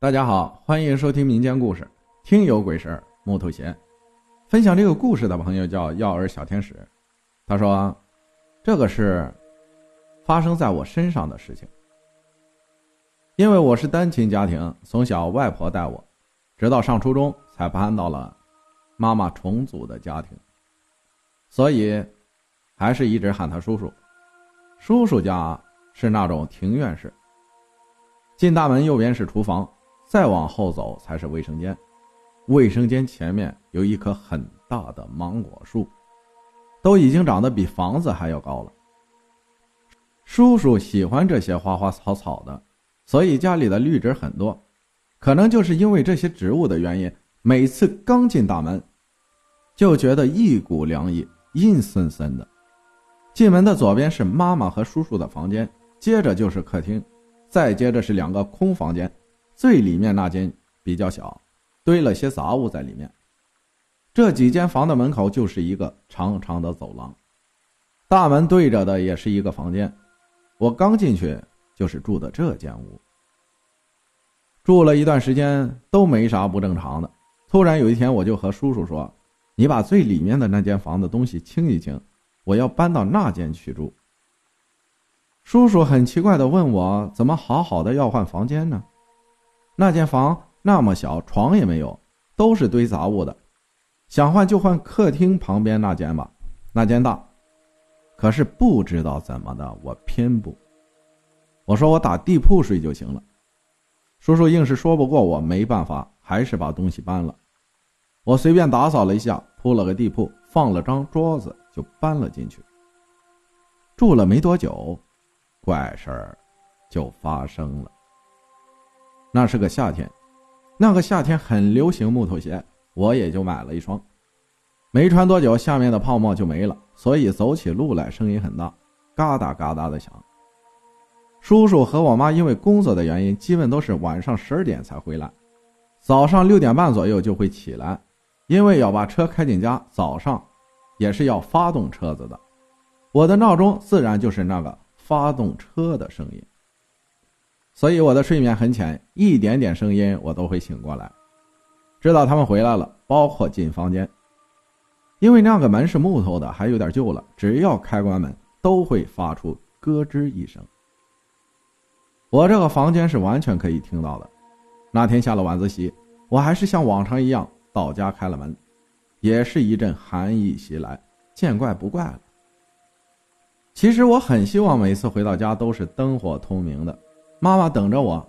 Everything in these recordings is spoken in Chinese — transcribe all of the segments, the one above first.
大家好，欢迎收听民间故事《听有鬼事木头鞋。分享这个故事的朋友叫药儿小天使，他说：“这个是发生在我身上的事情。因为我是单亲家庭，从小外婆带我，直到上初中才搬到了妈妈重组的家庭，所以还是一直喊他叔叔。叔叔家是那种庭院式，进大门右边是厨房。”再往后走才是卫生间，卫生间前面有一棵很大的芒果树，都已经长得比房子还要高了。叔叔喜欢这些花花草草的，所以家里的绿植很多。可能就是因为这些植物的原因，每次刚进大门，就觉得一股凉意，阴森森的。进门的左边是妈妈和叔叔的房间，接着就是客厅，再接着是两个空房间。最里面那间比较小，堆了些杂物在里面。这几间房的门口就是一个长长的走廊，大门对着的也是一个房间。我刚进去就是住的这间屋，住了一段时间都没啥不正常的。突然有一天，我就和叔叔说：“你把最里面的那间房的东西清一清，我要搬到那间去住。”叔叔很奇怪的问我：“怎么好好的要换房间呢？”那间房那么小，床也没有，都是堆杂物的。想换就换客厅旁边那间吧，那间大。可是不知道怎么的，我偏不。我说我打地铺睡就行了。叔叔硬是说不过我，没办法，还是把东西搬了。我随便打扫了一下，铺了个地铺，放了张桌子，就搬了进去。住了没多久，怪事儿就发生了。那是个夏天，那个夏天很流行木头鞋，我也就买了一双。没穿多久，下面的泡沫就没了，所以走起路来声音很大，嘎哒嘎哒的响。叔叔和我妈因为工作的原因，基本都是晚上十二点才回来，早上六点半左右就会起来，因为要把车开进家。早上也是要发动车子的，我的闹钟自然就是那个发动车的声音。所以我的睡眠很浅，一点点声音我都会醒过来，知道他们回来了，包括进房间，因为那个门是木头的，还有点旧了，只要开关门都会发出咯吱一声。我这个房间是完全可以听到的。那天下了晚自习，我还是像往常一样到家开了门，也是一阵寒意袭来，见怪不怪了。其实我很希望每次回到家都是灯火通明的。妈妈等着我，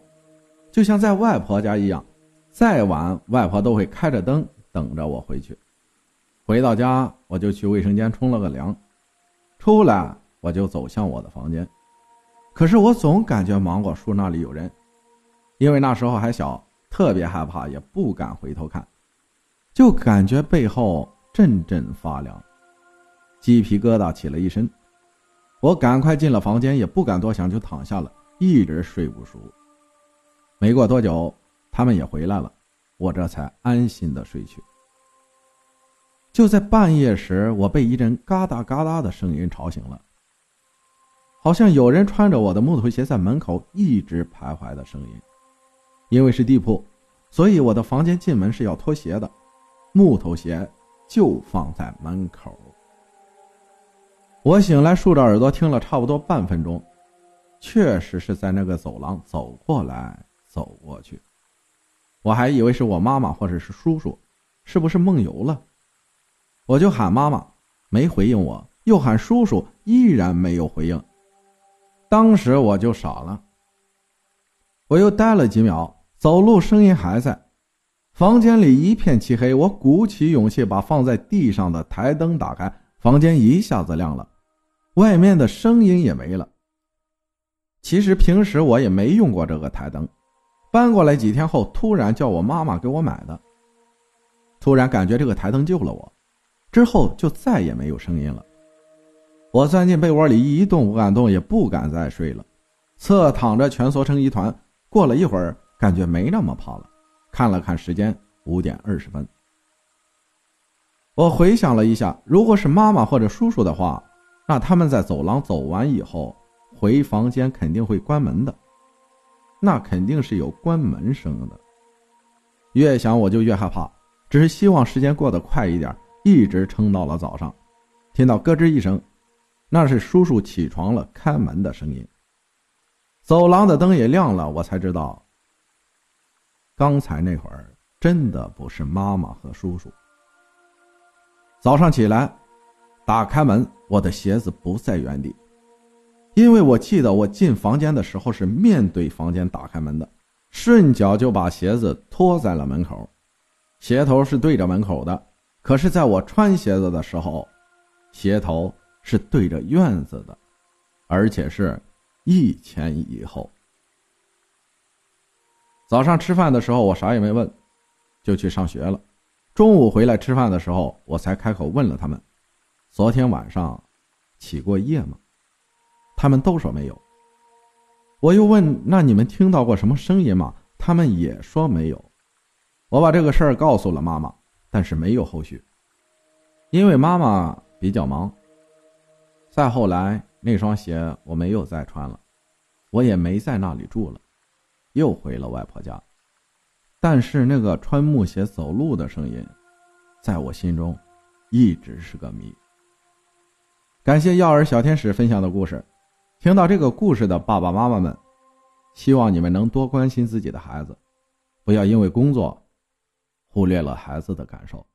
就像在外婆家一样。再晚，外婆都会开着灯等着我回去。回到家，我就去卫生间冲了个凉，出来我就走向我的房间。可是我总感觉芒果树那里有人，因为那时候还小，特别害怕，也不敢回头看，就感觉背后阵阵发凉，鸡皮疙瘩起了一身。我赶快进了房间，也不敢多想，就躺下了。一直睡不熟，没过多久，他们也回来了，我这才安心的睡去。就在半夜时，我被一阵嘎哒嘎哒的声音吵醒了，好像有人穿着我的木头鞋在门口一直徘徊的声音。因为是地铺，所以我的房间进门是要脱鞋的，木头鞋就放在门口。我醒来，竖着耳朵听了差不多半分钟。确实是在那个走廊走过来走过去，我还以为是我妈妈或者是叔叔，是不是梦游了？我就喊妈妈，没回应我；又喊叔叔，依然没有回应。当时我就傻了。我又待了几秒，走路声音还在，房间里一片漆黑。我鼓起勇气把放在地上的台灯打开，房间一下子亮了，外面的声音也没了。其实平时我也没用过这个台灯，搬过来几天后，突然叫我妈妈给我买的。突然感觉这个台灯救了我，之后就再也没有声音了。我钻进被窝里一动不敢动，也不敢再睡了，侧躺着蜷缩成一团。过了一会儿，感觉没那么怕了，看了看时间，五点二十分。我回想了一下，如果是妈妈或者叔叔的话，那他们在走廊走完以后。回房间肯定会关门的，那肯定是有关门声的。越想我就越害怕，只是希望时间过得快一点，一直撑到了早上，听到咯吱一声，那是叔叔起床了开门的声音。走廊的灯也亮了，我才知道，刚才那会儿真的不是妈妈和叔叔。早上起来，打开门，我的鞋子不在原地，因为我记得我进房间的时候是面对房间打开门的，顺脚就把鞋子拖在了门口，鞋头是对着门口的。可是，在我穿鞋子的时候，鞋头是对着院子的，而且是一前一后。早上吃饭的时候，我啥也没问，就去上学了。中午回来吃饭的时候，我才开口问了他们：“昨天晚上起过夜吗？”他们都说没有。我又问：“那你们听到过什么声音吗？”他们也说没有。我把这个事儿告诉了妈妈，但是没有后续，因为妈妈比较忙。再后来，那双鞋我没有再穿了，我也没在那里住了，又回了外婆家。但是那个穿木鞋走路的声音，在我心中一直是个谜。感谢药儿小天使分享的故事，听到这个故事的爸爸妈妈们，希望你们能多关心自己的孩子，不要因为工作忽略了孩子的感受。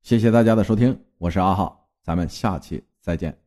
谢谢大家的收听，我是阿浩，咱们下期再见。